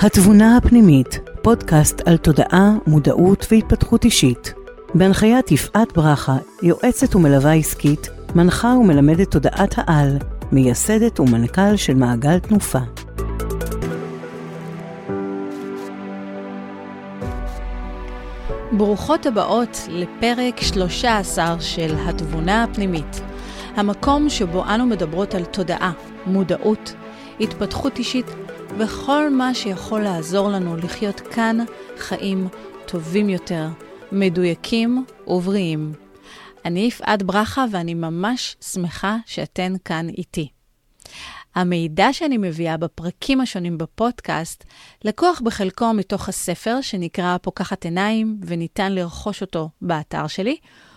התבונה הפנימית, פודקאסט על תודעה, מודעות והתפתחות אישית. בהנחיית יפעת ברכה, יועצת ומלווה עסקית, מנחה ומלמדת תודעת העל, מייסדת ומנכ"ל של מעגל תנופה. ברוכות הבאות לפרק 13 של התבונה הפנימית, המקום שבו אנו מדברות על תודעה, מודעות, התפתחות אישית וכל מה שיכול לעזור לנו לחיות כאן חיים טובים יותר, מדויקים ובריאים. אני יפעת ברכה ואני ממש שמחה שאתן כאן איתי. המידע שאני מביאה בפרקים השונים בפודקאסט לקוח בחלקו מתוך הספר שנקרא פוקחת עיניים וניתן לרכוש אותו באתר שלי,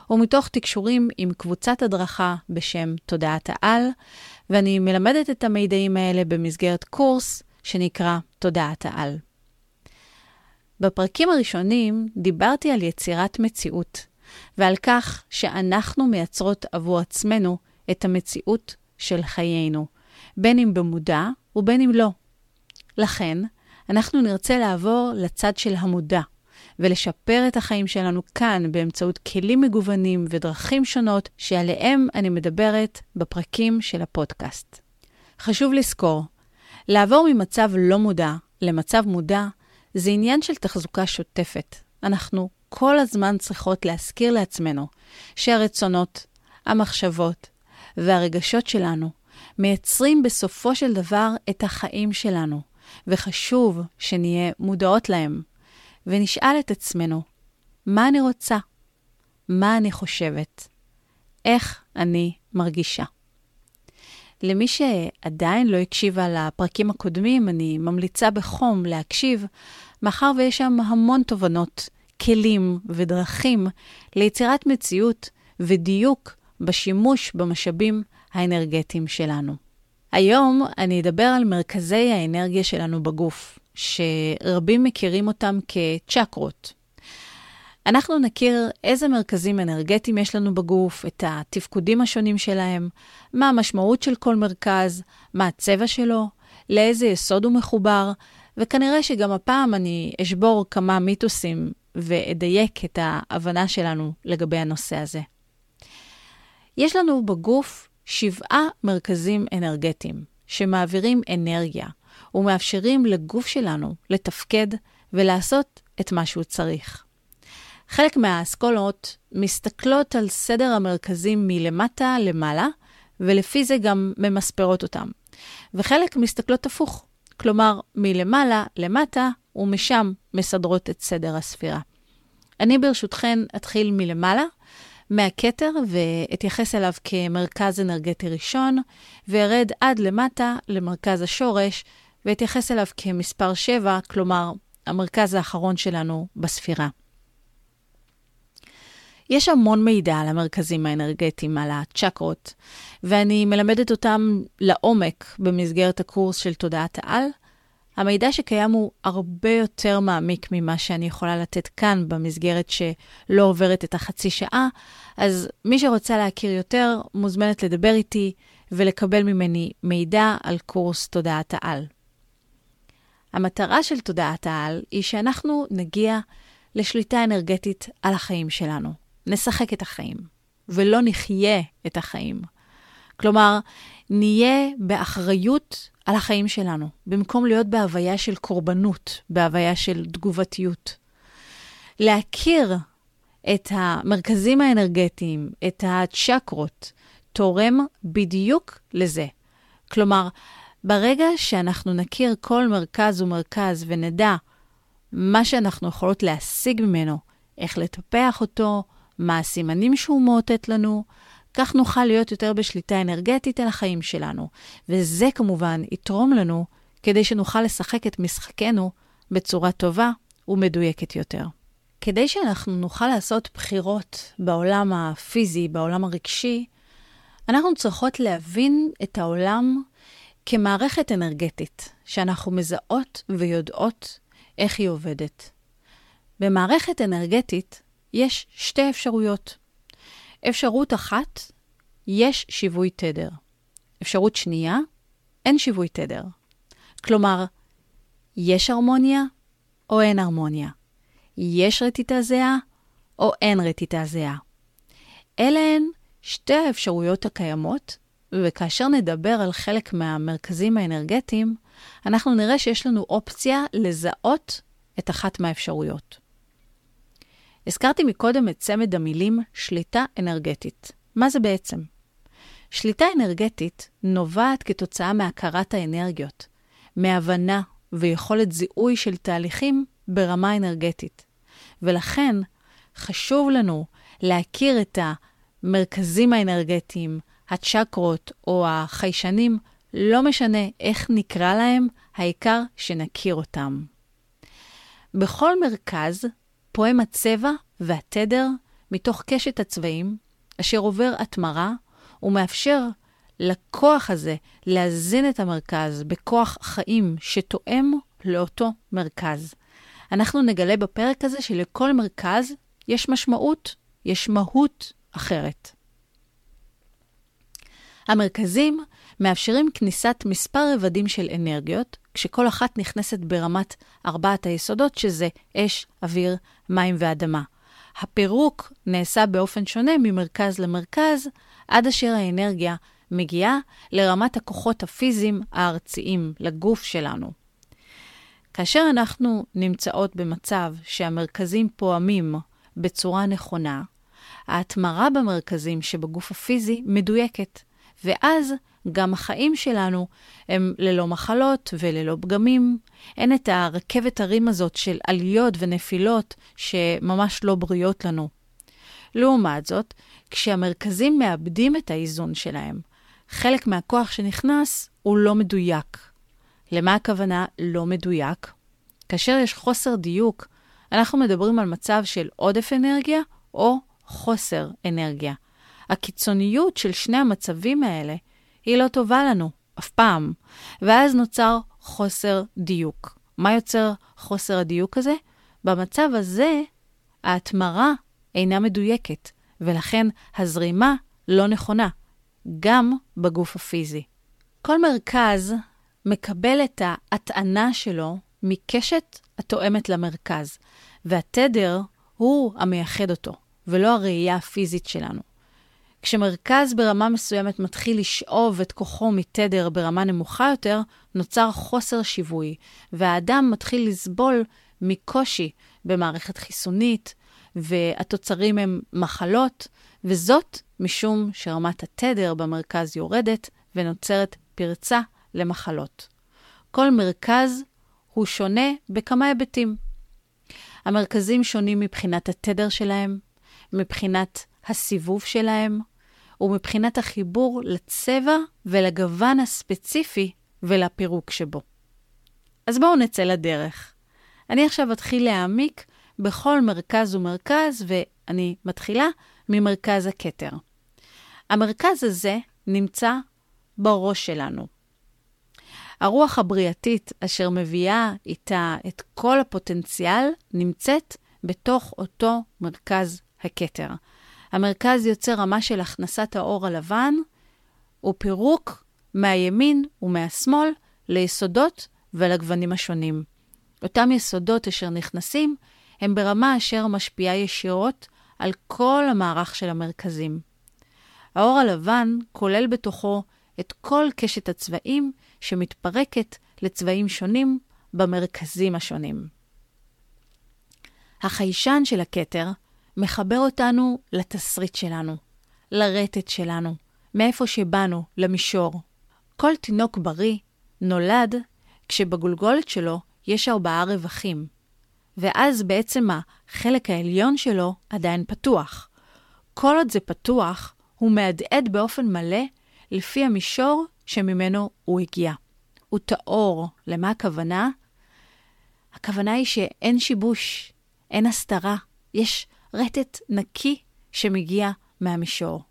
ומתוך תקשורים עם קבוצת הדרכה בשם תודעת העל, ואני מלמדת את המידעים האלה במסגרת קורס שנקרא תודעת העל. בפרקים הראשונים דיברתי על יצירת מציאות, ועל כך שאנחנו מייצרות עבור עצמנו את המציאות של חיינו, בין אם במודע ובין אם לא. לכן, אנחנו נרצה לעבור לצד של המודע, ולשפר את החיים שלנו כאן באמצעות כלים מגוונים ודרכים שונות שעליהם אני מדברת בפרקים של הפודקאסט. חשוב לזכור, לעבור ממצב לא מודע למצב מודע זה עניין של תחזוקה שוטפת. אנחנו כל הזמן צריכות להזכיר לעצמנו שהרצונות, המחשבות והרגשות שלנו מייצרים בסופו של דבר את החיים שלנו, וחשוב שנהיה מודעות להם, ונשאל את עצמנו, מה אני רוצה? מה אני חושבת? איך אני מרגישה? למי שעדיין לא הקשיבה לפרקים הקודמים, אני ממליצה בחום להקשיב, מאחר ויש שם המון תובנות, כלים ודרכים ליצירת מציאות ודיוק בשימוש במשאבים האנרגטיים שלנו. היום אני אדבר על מרכזי האנרגיה שלנו בגוף, שרבים מכירים אותם כצ'קרות. אנחנו נכיר איזה מרכזים אנרגטיים יש לנו בגוף, את התפקודים השונים שלהם, מה המשמעות של כל מרכז, מה הצבע שלו, לאיזה יסוד הוא מחובר, וכנראה שגם הפעם אני אשבור כמה מיתוסים ואדייק את ההבנה שלנו לגבי הנושא הזה. יש לנו בגוף שבעה מרכזים אנרגטיים שמעבירים אנרגיה ומאפשרים לגוף שלנו לתפקד ולעשות את מה שהוא צריך. חלק מהאסכולות מסתכלות על סדר המרכזים מלמטה למעלה, ולפי זה גם ממספרות אותם. וחלק מסתכלות הפוך, כלומר, מלמעלה למטה, ומשם מסדרות את סדר הספירה. אני ברשותכן אתחיל מלמעלה, מהכתר, ואתייחס אליו כמרכז אנרגטי ראשון, וארד עד למטה למרכז השורש, ואתייחס אליו כמספר 7, כלומר, המרכז האחרון שלנו בספירה. יש המון מידע על המרכזים האנרגטיים, על הצ'קרות, ואני מלמדת אותם לעומק במסגרת הקורס של תודעת העל. המידע שקיים הוא הרבה יותר מעמיק ממה שאני יכולה לתת כאן במסגרת שלא עוברת את החצי שעה, אז מי שרוצה להכיר יותר, מוזמנת לדבר איתי ולקבל ממני מידע על קורס תודעת העל. המטרה של תודעת העל היא שאנחנו נגיע לשליטה אנרגטית על החיים שלנו. נשחק את החיים, ולא נחיה את החיים. כלומר, נהיה באחריות על החיים שלנו, במקום להיות בהוויה של קורבנות, בהוויה של תגובתיות. להכיר את המרכזים האנרגטיים, את הצ'קרות, תורם בדיוק לזה. כלומר, ברגע שאנחנו נכיר כל מרכז ומרכז ונדע מה שאנחנו יכולות להשיג ממנו, איך לטפח אותו, מה הסימנים שהוא מאותת לנו, כך נוכל להיות יותר בשליטה אנרגטית על החיים שלנו. וזה כמובן יתרום לנו כדי שנוכל לשחק את משחקנו בצורה טובה ומדויקת יותר. כדי שאנחנו נוכל לעשות בחירות בעולם הפיזי, בעולם הרגשי, אנחנו צריכות להבין את העולם כמערכת אנרגטית, שאנחנו מזהות ויודעות איך היא עובדת. במערכת אנרגטית יש שתי אפשרויות. אפשרות אחת, יש שיווי תדר. אפשרות שנייה, אין שיווי תדר. כלומר, יש הרמוניה או אין הרמוניה? יש רטיטה זהה או אין רטיטה זהה? אלה הן שתי האפשרויות הקיימות, וכאשר נדבר על חלק מהמרכזים האנרגטיים, אנחנו נראה שיש לנו אופציה לזהות את אחת מהאפשרויות. הזכרתי מקודם את צמד המילים שליטה אנרגטית. מה זה בעצם? שליטה אנרגטית נובעת כתוצאה מהכרת האנרגיות, מהבנה ויכולת זיהוי של תהליכים ברמה אנרגטית. ולכן חשוב לנו להכיר את המרכזים האנרגטיים, הצ'קרות או החיישנים, לא משנה איך נקרא להם, העיקר שנכיר אותם. בכל מרכז פועם הצבע והתדר מתוך קשת הצבעים, אשר עובר התמרה ומאפשר לכוח הזה להזין את המרכז בכוח חיים שתואם לאותו מרכז. אנחנו נגלה בפרק הזה שלכל מרכז יש משמעות, יש מהות אחרת. המרכזים מאפשרים כניסת מספר רבדים של אנרגיות, כשכל אחת נכנסת ברמת ארבעת היסודות, שזה אש, אוויר, מים ואדמה. הפירוק נעשה באופן שונה ממרכז למרכז, עד אשר האנרגיה מגיעה לרמת הכוחות הפיזיים הארציים, לגוף שלנו. כאשר אנחנו נמצאות במצב שהמרכזים פועמים בצורה נכונה, ההתמרה במרכזים שבגוף הפיזי מדויקת, ואז גם החיים שלנו הם ללא מחלות וללא פגמים. אין את הרכבת הרים הזאת של עליות ונפילות שממש לא בריאות לנו. לעומת זאת, כשהמרכזים מאבדים את האיזון שלהם, חלק מהכוח שנכנס הוא לא מדויק. למה הכוונה לא מדויק? כאשר יש חוסר דיוק, אנחנו מדברים על מצב של עודף אנרגיה או חוסר אנרגיה. הקיצוניות של שני המצבים האלה היא לא טובה לנו, אף פעם. ואז נוצר חוסר דיוק. מה יוצר חוסר הדיוק הזה? במצב הזה, ההתמרה אינה מדויקת, ולכן הזרימה לא נכונה, גם בגוף הפיזי. כל מרכז מקבל את ההטענה שלו מקשת התואמת למרכז, והתדר הוא המייחד אותו, ולא הראייה הפיזית שלנו. כשמרכז ברמה מסוימת מתחיל לשאוב את כוחו מתדר ברמה נמוכה יותר, נוצר חוסר שיווי, והאדם מתחיל לסבול מקושי במערכת חיסונית, והתוצרים הם מחלות, וזאת משום שרמת התדר במרכז יורדת ונוצרת פרצה למחלות. כל מרכז הוא שונה בכמה היבטים. המרכזים שונים מבחינת התדר שלהם, מבחינת הסיבוב שלהם, ומבחינת החיבור לצבע ולגוון הספציפי ולפירוק שבו. אז בואו נצא לדרך. אני עכשיו אתחיל להעמיק בכל מרכז ומרכז, ואני מתחילה ממרכז הכתר. המרכז הזה נמצא בראש שלנו. הרוח הבריאתית אשר מביאה איתה את כל הפוטנציאל נמצאת בתוך אותו מרכז הכתר. המרכז יוצר רמה של הכנסת האור הלבן ופירוק מהימין ומהשמאל ליסודות ולגוונים השונים. אותם יסודות אשר נכנסים הם ברמה אשר משפיעה ישירות על כל המערך של המרכזים. האור הלבן כולל בתוכו את כל קשת הצבעים שמתפרקת לצבעים שונים במרכזים השונים. החיישן של הכתר מחבר אותנו לתסריט שלנו, לרטט שלנו, מאיפה שבאנו, למישור. כל תינוק בריא נולד כשבגולגולת שלו יש ארבעה רווחים, ואז בעצם החלק העליון שלו עדיין פתוח. כל עוד זה פתוח, הוא מהדהד באופן מלא לפי המישור שממנו הוא הגיע. הוא טהור. למה הכוונה? הכוונה היא שאין שיבוש, אין הסתרה, יש רטט נקי שמגיע מהמישור.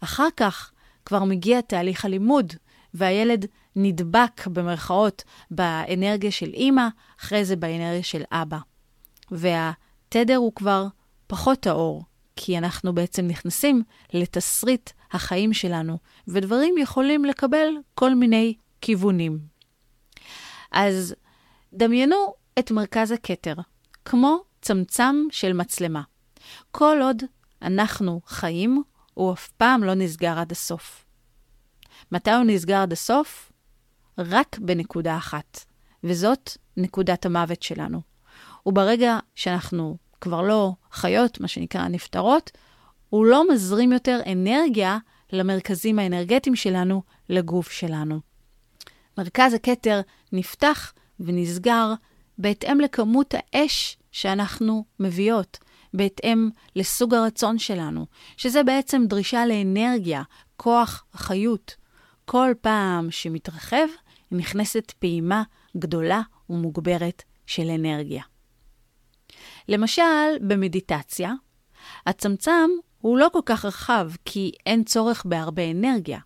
אחר כך כבר מגיע תהליך הלימוד, והילד נדבק במרכאות באנרגיה של אימא, אחרי זה באנרגיה של אבא. והתדר הוא כבר פחות טהור, כי אנחנו בעצם נכנסים לתסריט החיים שלנו, ודברים יכולים לקבל כל מיני כיוונים. אז דמיינו את מרכז הכתר, כמו צמצם של מצלמה. כל עוד אנחנו חיים, הוא אף פעם לא נסגר עד הסוף. מתי הוא נסגר עד הסוף? רק בנקודה אחת, וזאת נקודת המוות שלנו. וברגע שאנחנו כבר לא חיות, מה שנקרא נפטרות, הוא לא מזרים יותר אנרגיה למרכזים האנרגטיים שלנו, לגוף שלנו. מרכז הכתר נפתח ונסגר בהתאם לכמות האש שאנחנו מביאות, בהתאם לסוג הרצון שלנו, שזה בעצם דרישה לאנרגיה, כוח, חיות. כל פעם שמתרחב, נכנסת פעימה גדולה ומוגברת של אנרגיה. למשל, במדיטציה, הצמצם הוא לא כל כך רחב, כי אין צורך בהרבה אנרגיה,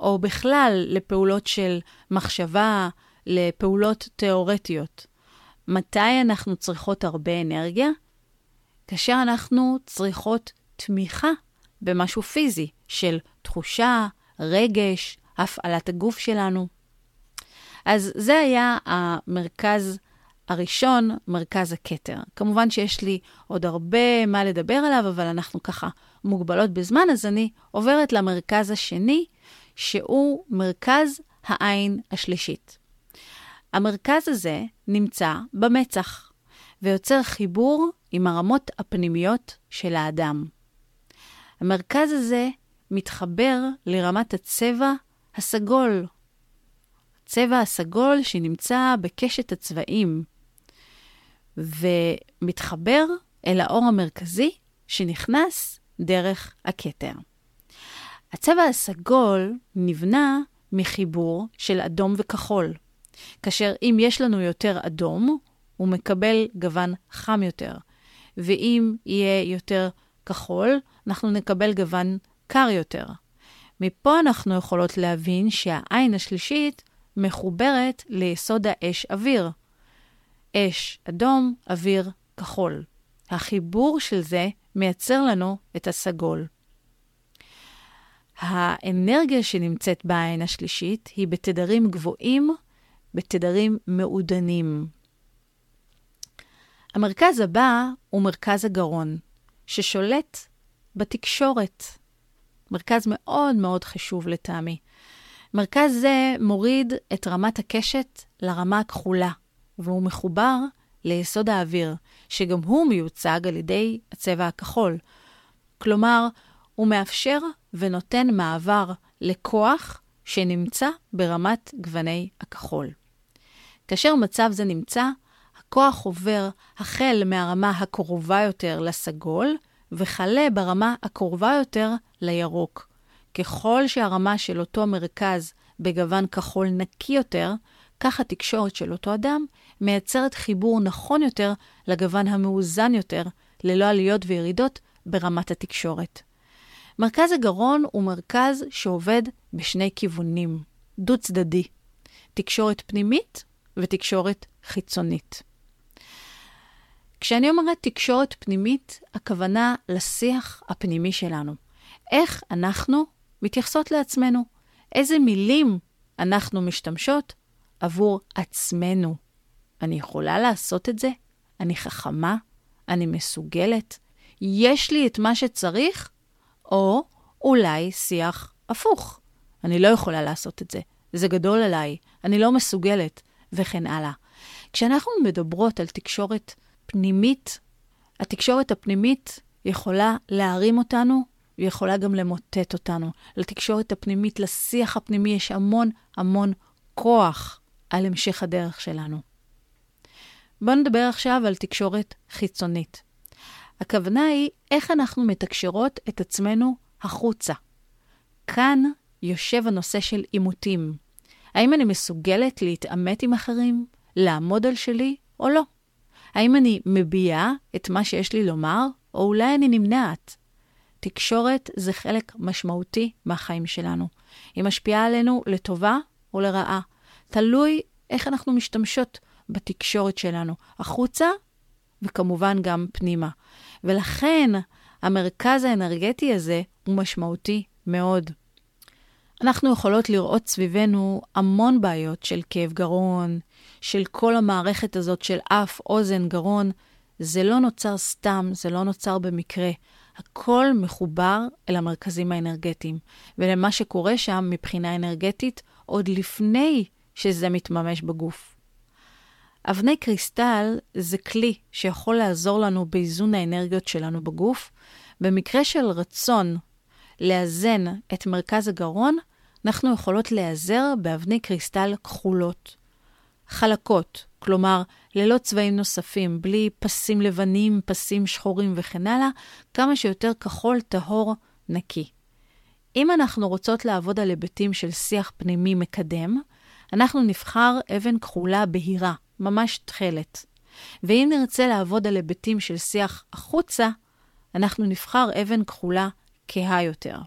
או בכלל לפעולות של מחשבה, לפעולות תיאורטיות. מתי אנחנו צריכות הרבה אנרגיה? כאשר אנחנו צריכות תמיכה במשהו פיזי, של תחושה, רגש, הפעלת הגוף שלנו. אז זה היה המרכז הראשון, מרכז הכתר. כמובן שיש לי עוד הרבה מה לדבר עליו, אבל אנחנו ככה מוגבלות בזמן, אז אני עוברת למרכז השני, שהוא מרכז העין השלישית. המרכז הזה נמצא במצח, ויוצר חיבור עם הרמות הפנימיות של האדם. המרכז הזה מתחבר לרמת הצבע הסגול. הצבע הסגול שנמצא בקשת הצבעים, ומתחבר אל האור המרכזי שנכנס דרך הכתר. הצבע הסגול נבנה מחיבור של אדום וכחול, כאשר אם יש לנו יותר אדום, הוא מקבל גוון חם יותר, ואם יהיה יותר כחול, אנחנו נקבל גוון קר יותר. מפה אנחנו יכולות להבין שהעין השלישית מחוברת ליסוד האש אוויר. אש אדום, אוויר כחול. החיבור של זה מייצר לנו את הסגול. האנרגיה שנמצאת בעין השלישית היא בתדרים גבוהים, בתדרים מעודנים. המרכז הבא הוא מרכז הגרון, ששולט בתקשורת. מרכז מאוד מאוד חשוב לטעמי. מרכז זה מוריד את רמת הקשת לרמה הכחולה, והוא מחובר ליסוד האוויר, שגם הוא מיוצג על ידי הצבע הכחול. כלומר, הוא מאפשר ונותן מעבר לכוח שנמצא ברמת גווני הכחול. כאשר מצב זה נמצא, הכוח עובר החל מהרמה הקרובה יותר לסגול, וכלה ברמה הקרובה יותר לירוק. ככל שהרמה של אותו מרכז בגוון כחול נקי יותר, כך התקשורת של אותו אדם מייצרת חיבור נכון יותר לגוון המאוזן יותר, ללא עליות וירידות ברמת התקשורת. מרכז הגרון הוא מרכז שעובד בשני כיוונים, דו-צדדי, תקשורת פנימית ותקשורת חיצונית. כשאני אומרת תקשורת פנימית, הכוונה לשיח הפנימי שלנו. איך אנחנו מתייחסות לעצמנו? איזה מילים אנחנו משתמשות עבור עצמנו? אני יכולה לעשות את זה? אני חכמה? אני מסוגלת? יש לי את מה שצריך? או אולי שיח הפוך. אני לא יכולה לעשות את זה, זה גדול עליי, אני לא מסוגלת, וכן הלאה. כשאנחנו מדברות על תקשורת פנימית, התקשורת הפנימית יכולה להרים אותנו, ויכולה גם למוטט אותנו. לתקשורת הפנימית, לשיח הפנימי, יש המון המון כוח על המשך הדרך שלנו. בואו נדבר עכשיו על תקשורת חיצונית. הכוונה היא איך אנחנו מתקשרות את עצמנו החוצה. כאן יושב הנושא של עימותים. האם אני מסוגלת להתעמת עם אחרים, לעמוד על שלי או לא? האם אני מביעה את מה שיש לי לומר, או אולי אני נמנעת? תקשורת זה חלק משמעותי מהחיים שלנו. היא משפיעה עלינו לטובה או לרעה. תלוי איך אנחנו משתמשות בתקשורת שלנו, החוצה וכמובן גם פנימה. ולכן המרכז האנרגטי הזה הוא משמעותי מאוד. אנחנו יכולות לראות סביבנו המון בעיות של כאב גרון, של כל המערכת הזאת של אף, אוזן, גרון. זה לא נוצר סתם, זה לא נוצר במקרה. הכל מחובר אל המרכזים האנרגטיים, ולמה שקורה שם מבחינה אנרגטית עוד לפני שזה מתממש בגוף. אבני קריסטל זה כלי שיכול לעזור לנו באיזון האנרגיות שלנו בגוף. במקרה של רצון לאזן את מרכז הגרון, אנחנו יכולות להיעזר באבני קריסטל כחולות. חלקות, כלומר, ללא צבעים נוספים, בלי פסים לבנים, פסים שחורים וכן הלאה, כמה שיותר כחול, טהור, נקי. אם אנחנו רוצות לעבוד על היבטים של שיח פנימי מקדם, אנחנו נבחר אבן כחולה בהירה, ממש תכלת. ואם נרצה לעבוד על היבטים של שיח החוצה, אנחנו נבחר אבן כחולה כהה יותר.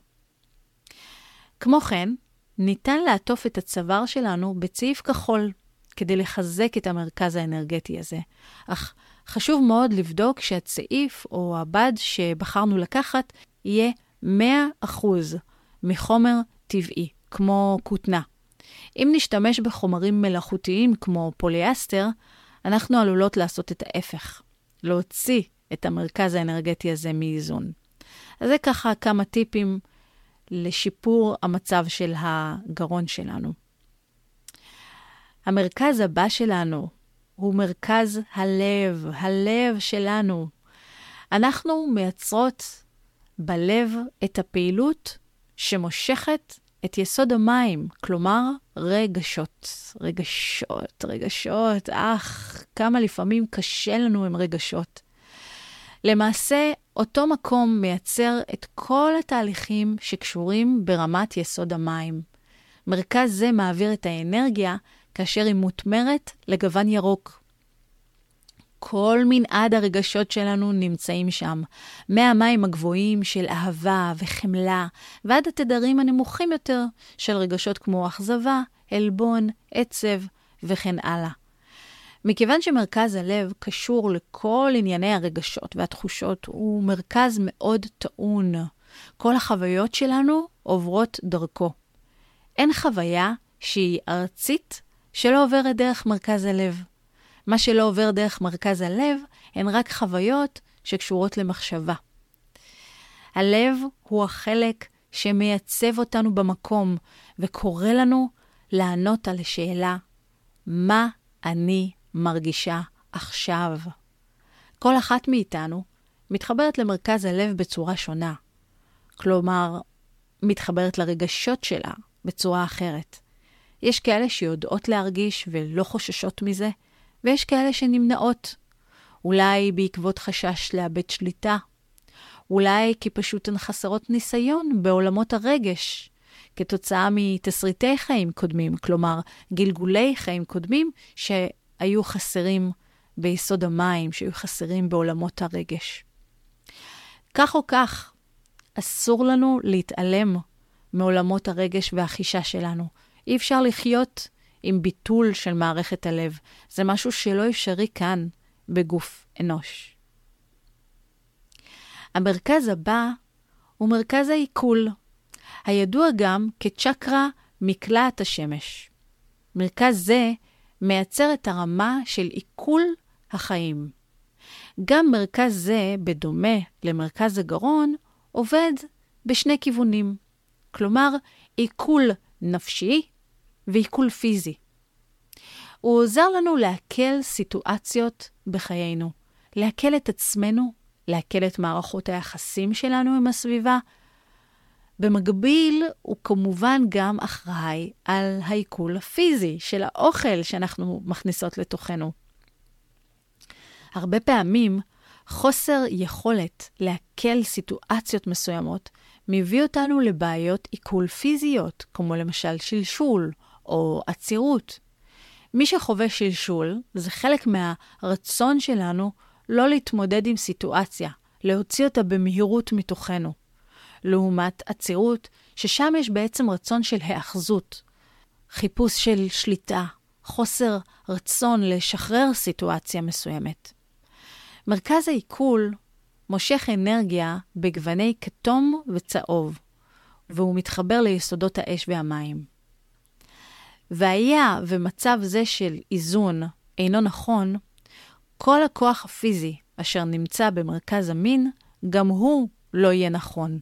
כמו כן, ניתן לעטוף את הצוואר שלנו בצעיף כחול, כדי לחזק את המרכז האנרגטי הזה. אך חשוב מאוד לבדוק שהצעיף או הבד שבחרנו לקחת יהיה 100% מחומר טבעי, כמו כותנה. אם נשתמש בחומרים מלאכותיים כמו פוליאסטר, אנחנו עלולות לעשות את ההפך, להוציא את המרכז האנרגטי הזה מאיזון. אז זה ככה כמה טיפים לשיפור המצב של הגרון שלנו. המרכז הבא שלנו הוא מרכז הלב, הלב שלנו. אנחנו מייצרות בלב את הפעילות שמושכת את יסוד המים, כלומר רגשות. רגשות, רגשות, אך, כמה לפעמים קשה לנו עם רגשות. למעשה, אותו מקום מייצר את כל התהליכים שקשורים ברמת יסוד המים. מרכז זה מעביר את האנרגיה כאשר היא מותמרת לגוון ירוק. כל מנעד הרגשות שלנו נמצאים שם, מהמים הגבוהים של אהבה וחמלה, ועד התדרים הנמוכים יותר של רגשות כמו אכזבה, עלבון, עצב וכן הלאה. מכיוון שמרכז הלב קשור לכל ענייני הרגשות והתחושות, הוא מרכז מאוד טעון. כל החוויות שלנו עוברות דרכו. אין חוויה שהיא ארצית שלא עוברת דרך מרכז הלב. מה שלא עובר דרך מרכז הלב הן רק חוויות שקשורות למחשבה. הלב הוא החלק שמייצב אותנו במקום וקורא לנו לענות על השאלה, מה אני מרגישה עכשיו? כל אחת מאיתנו מתחברת למרכז הלב בצורה שונה. כלומר, מתחברת לרגשות שלה בצורה אחרת. יש כאלה שיודעות להרגיש ולא חוששות מזה, ויש כאלה שנמנעות. אולי בעקבות חשש לאבד שליטה, אולי כי פשוט הן חסרות ניסיון בעולמות הרגש, כתוצאה מתסריטי חיים קודמים, כלומר, גלגולי חיים קודמים שהיו חסרים ביסוד המים, שהיו חסרים בעולמות הרגש. כך או כך, אסור לנו להתעלם מעולמות הרגש והחישה שלנו. אי אפשר לחיות עם ביטול של מערכת הלב. זה משהו שלא אפשרי כאן, בגוף אנוש. המרכז הבא הוא מרכז העיכול, הידוע גם כצ'קרה מקלעת השמש. מרכז זה מייצר את הרמה של עיכול החיים. גם מרכז זה, בדומה למרכז הגרון, עובד בשני כיוונים. כלומר, עיכול נפשי ועיכול פיזי. הוא עוזר לנו לעכל סיטואציות בחיינו, לעכל את עצמנו, לעכל את מערכות היחסים שלנו עם הסביבה. במקביל, הוא כמובן גם אחראי על העיכול הפיזי של האוכל שאנחנו מכניסות לתוכנו. הרבה פעמים, חוסר יכולת לעכל סיטואציות מסוימות מביא אותנו לבעיות עיכול פיזיות, כמו למשל שלשול או עצירות. מי שחווה שלשול, זה חלק מהרצון שלנו לא להתמודד עם סיטואציה, להוציא אותה במהירות מתוכנו. לעומת עצירות, ששם יש בעצם רצון של היאחזות, חיפוש של שליטה, חוסר רצון לשחרר סיטואציה מסוימת. מרכז העיכול מושך אנרגיה בגווני כתום וצהוב. והוא מתחבר ליסודות האש והמים. והיה ומצב זה של איזון אינו נכון, כל הכוח הפיזי אשר נמצא במרכז המין, גם הוא לא יהיה נכון.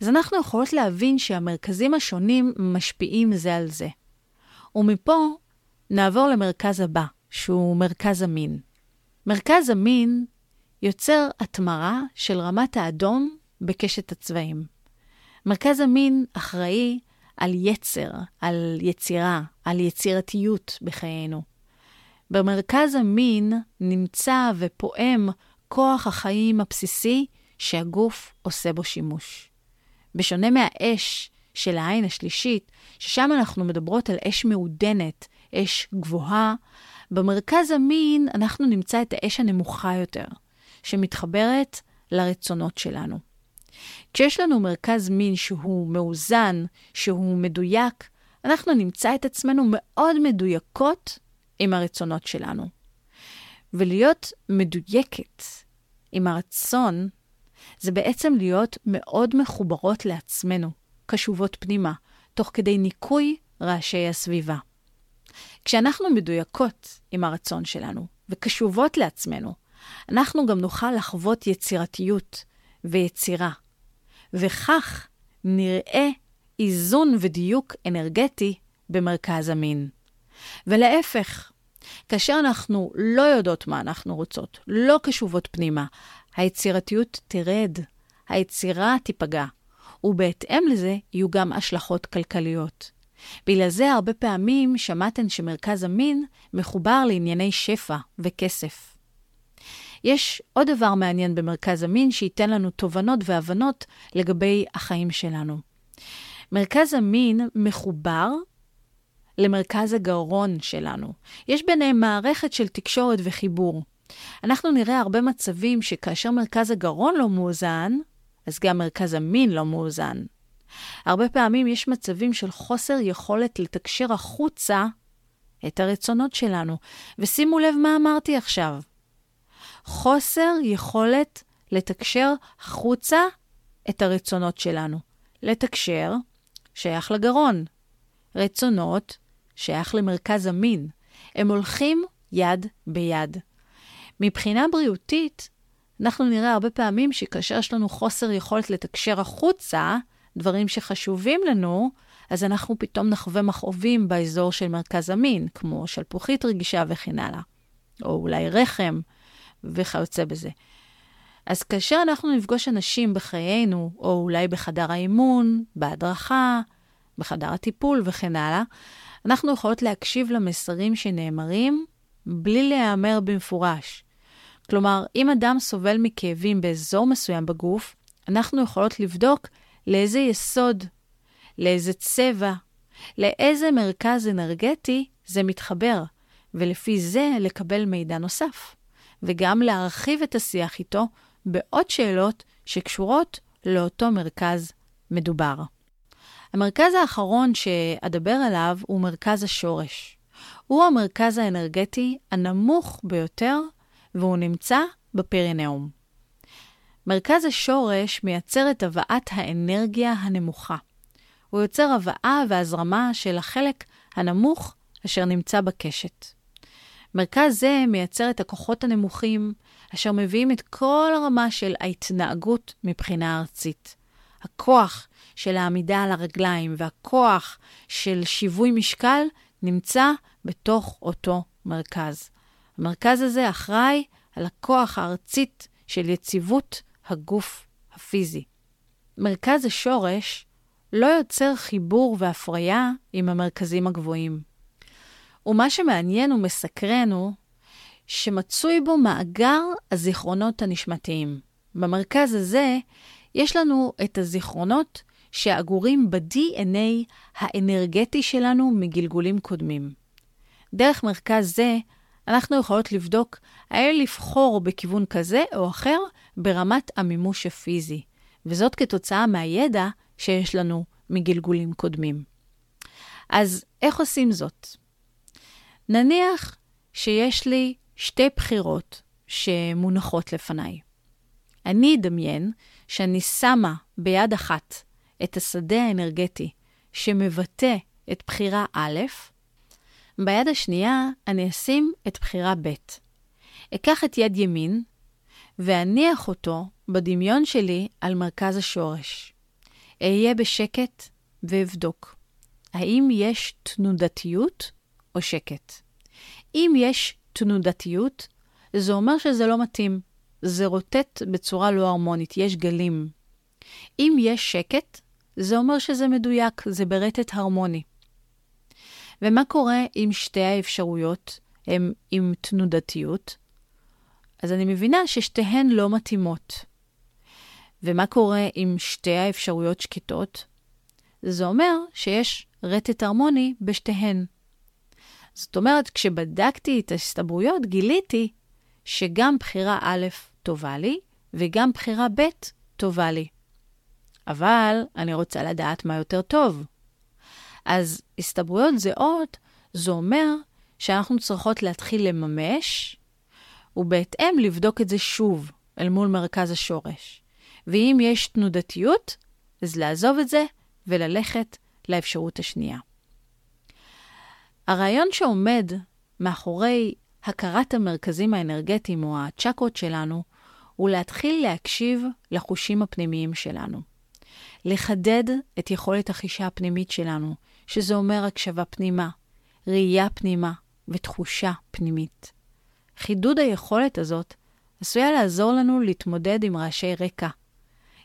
אז אנחנו יכולות להבין שהמרכזים השונים משפיעים זה על זה. ומפה נעבור למרכז הבא, שהוא מרכז המין. מרכז המין יוצר התמרה של רמת האדום בקשת הצבעים. מרכז המין אחראי על יצר, על יצירה, על יצירתיות בחיינו. במרכז המין נמצא ופועם כוח החיים הבסיסי שהגוף עושה בו שימוש. בשונה מהאש של העין השלישית, ששם אנחנו מדברות על אש מעודנת, אש גבוהה, במרכז המין אנחנו נמצא את האש הנמוכה יותר, שמתחברת לרצונות שלנו. כשיש לנו מרכז מין שהוא מאוזן, שהוא מדויק, אנחנו נמצא את עצמנו מאוד מדויקות עם הרצונות שלנו. ולהיות מדויקת עם הרצון, זה בעצם להיות מאוד מחוברות לעצמנו, קשובות פנימה, תוך כדי ניקוי רעשי הסביבה. כשאנחנו מדויקות עם הרצון שלנו וקשובות לעצמנו, אנחנו גם נוכל לחוות יצירתיות ויצירה, וכך נראה איזון ודיוק אנרגטי במרכז המין. ולהפך, כאשר אנחנו לא יודעות מה אנחנו רוצות, לא קשובות פנימה, היצירתיות תרד, היצירה תיפגע, ובהתאם לזה יהיו גם השלכות כלכליות. בגלל זה הרבה פעמים שמעתן שמרכז המין מחובר לענייני שפע וכסף. יש עוד דבר מעניין במרכז המין שייתן לנו תובנות והבנות לגבי החיים שלנו. מרכז המין מחובר למרכז הגרון שלנו. יש ביניהם מערכת של תקשורת וחיבור. אנחנו נראה הרבה מצבים שכאשר מרכז הגרון לא מאוזן, אז גם מרכז המין לא מאוזן. הרבה פעמים יש מצבים של חוסר יכולת לתקשר החוצה את הרצונות שלנו. ושימו לב מה אמרתי עכשיו. חוסר יכולת לתקשר החוצה את הרצונות שלנו. לתקשר שייך לגרון. רצונות שייך למרכז המין. הם הולכים יד ביד. מבחינה בריאותית, אנחנו נראה הרבה פעמים שכאשר יש לנו חוסר יכולת לתקשר החוצה, דברים שחשובים לנו, אז אנחנו פתאום נחווה מכאובים באזור של מרכז המין, כמו שלפוחית רגישה וכן הלאה, או אולי רחם וכיוצא בזה. אז כאשר אנחנו נפגוש אנשים בחיינו, או אולי בחדר האימון, בהדרכה, בחדר הטיפול וכן הלאה, אנחנו יכולות להקשיב למסרים שנאמרים בלי להיאמר במפורש. כלומר, אם אדם סובל מכאבים באזור מסוים בגוף, אנחנו יכולות לבדוק לאיזה יסוד, לאיזה צבע, לאיזה מרכז אנרגטי זה מתחבר, ולפי זה לקבל מידע נוסף, וגם להרחיב את השיח איתו בעוד שאלות שקשורות לאותו מרכז מדובר. המרכז האחרון שאדבר עליו הוא מרכז השורש. הוא המרכז האנרגטי הנמוך ביותר, והוא נמצא בפרינאום. מרכז השורש מייצר את הבאת האנרגיה הנמוכה. הוא יוצר הבאה והזרמה של החלק הנמוך אשר נמצא בקשת. מרכז זה מייצר את הכוחות הנמוכים, אשר מביאים את כל הרמה של ההתנהגות מבחינה ארצית. הכוח של העמידה על הרגליים והכוח של שיווי משקל נמצא בתוך אותו מרכז. המרכז הזה אחראי על הכוח הארצית של יציבות הגוף הפיזי. מרכז השורש לא יוצר חיבור והפריה עם המרכזים הגבוהים. ומה שמעניין ומסקרן הוא שמצוי בו מאגר הזיכרונות הנשמתיים. במרכז הזה יש לנו את הזיכרונות שאגורים ב-DNA האנרגטי שלנו מגלגולים קודמים. דרך מרכז זה אנחנו יכולות לבדוק האם לבחור בכיוון כזה או אחר ברמת המימוש הפיזי, וזאת כתוצאה מהידע שיש לנו מגלגולים קודמים. אז איך עושים זאת? נניח שיש לי שתי בחירות שמונחות לפניי. אני אדמיין שאני שמה ביד אחת את השדה האנרגטי שמבטא את בחירה א', ביד השנייה אני אשים את בחירה ב'. אקח את יד ימין ואניח אותו בדמיון שלי על מרכז השורש. אהיה בשקט ואבדוק. האם יש תנודתיות או שקט? אם יש תנודתיות, זה אומר שזה לא מתאים. זה רוטט בצורה לא הרמונית, יש גלים. אם יש שקט, זה אומר שזה מדויק, זה ברטט הרמוני. ומה קורה אם שתי האפשרויות הן עם תנודתיות? אז אני מבינה ששתיהן לא מתאימות. ומה קורה אם שתי האפשרויות שקטות? זה אומר שיש רטט הרמוני בשתיהן. זאת אומרת, כשבדקתי את ההסתברויות, גיליתי שגם בחירה א' טובה לי, וגם בחירה ב' טובה לי. אבל אני רוצה לדעת מה יותר טוב. אז הסתברויות זהות, זה אומר שאנחנו צריכות להתחיל לממש, ובהתאם לבדוק את זה שוב אל מול מרכז השורש. ואם יש תנודתיות, אז לעזוב את זה וללכת לאפשרות השנייה. הרעיון שעומד מאחורי הכרת המרכזים האנרגטיים או הצ'קרות שלנו, הוא להתחיל להקשיב לחושים הפנימיים שלנו. לחדד את יכולת החישה הפנימית שלנו, שזה אומר הקשבה פנימה, ראייה פנימה ותחושה פנימית. חידוד היכולת הזאת עשויה לעזור לנו להתמודד עם רעשי רקע,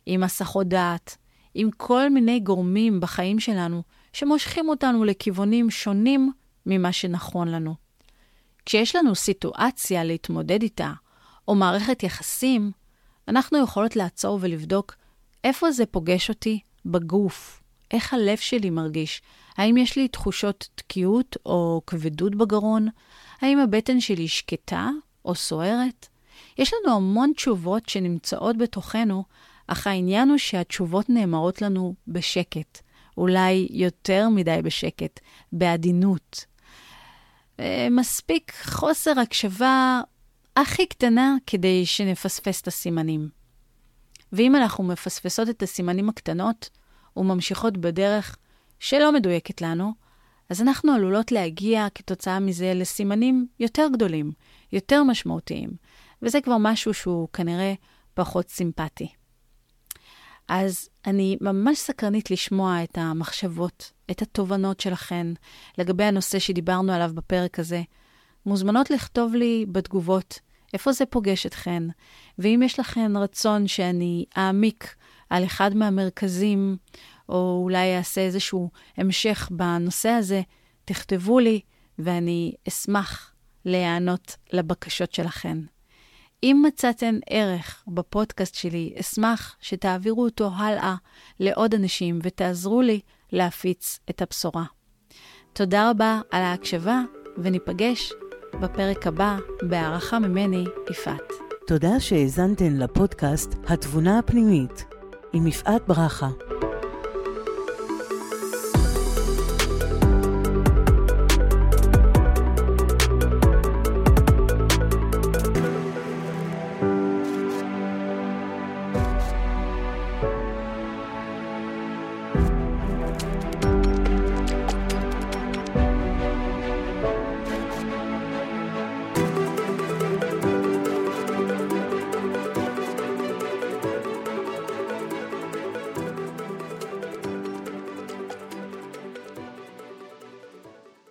עם הסחות דעת, עם כל מיני גורמים בחיים שלנו שמושכים אותנו לכיוונים שונים ממה שנכון לנו. כשיש לנו סיטואציה להתמודד איתה, או מערכת יחסים, אנחנו יכולות לעצור ולבדוק איפה זה פוגש אותי בגוף, איך הלב שלי מרגיש, האם יש לי תחושות תקיעות או כבדות בגרון, האם הבטן שלי שקטה או סוערת. יש לנו המון תשובות שנמצאות בתוכנו, אך העניין הוא שהתשובות נאמרות לנו בשקט, אולי יותר מדי בשקט, בעדינות. אה, מספיק חוסר הקשבה הכי קטנה כדי שנפספס את הסימנים. ואם אנחנו מפספסות את הסימנים הקטנות וממשיכות בדרך שלא מדויקת לנו, אז אנחנו עלולות להגיע כתוצאה מזה לסימנים יותר גדולים, יותר משמעותיים, וזה כבר משהו שהוא כנראה פחות סימפטי. אז אני ממש סקרנית לשמוע את המחשבות, את התובנות שלכן לגבי הנושא שדיברנו עליו בפרק הזה. מוזמנות לכתוב לי בתגובות איפה זה פוגש אתכן, ואם יש לכן רצון שאני אעמיק על אחד מהמרכזים, או אולי אעשה איזשהו המשך בנושא הזה, תכתבו לי, ואני אשמח להיענות לבקשות שלכן. אם מצאתן ערך בפודקאסט שלי, אשמח שתעבירו אותו הלאה לעוד אנשים ותעזרו לי להפיץ את הבשורה. תודה רבה על ההקשבה, וניפגש בפרק הבא בהערכה ממני, יפעת. תודה שהאזנתן לפודקאסט התבונה הפנימית עם יפעת ברכה.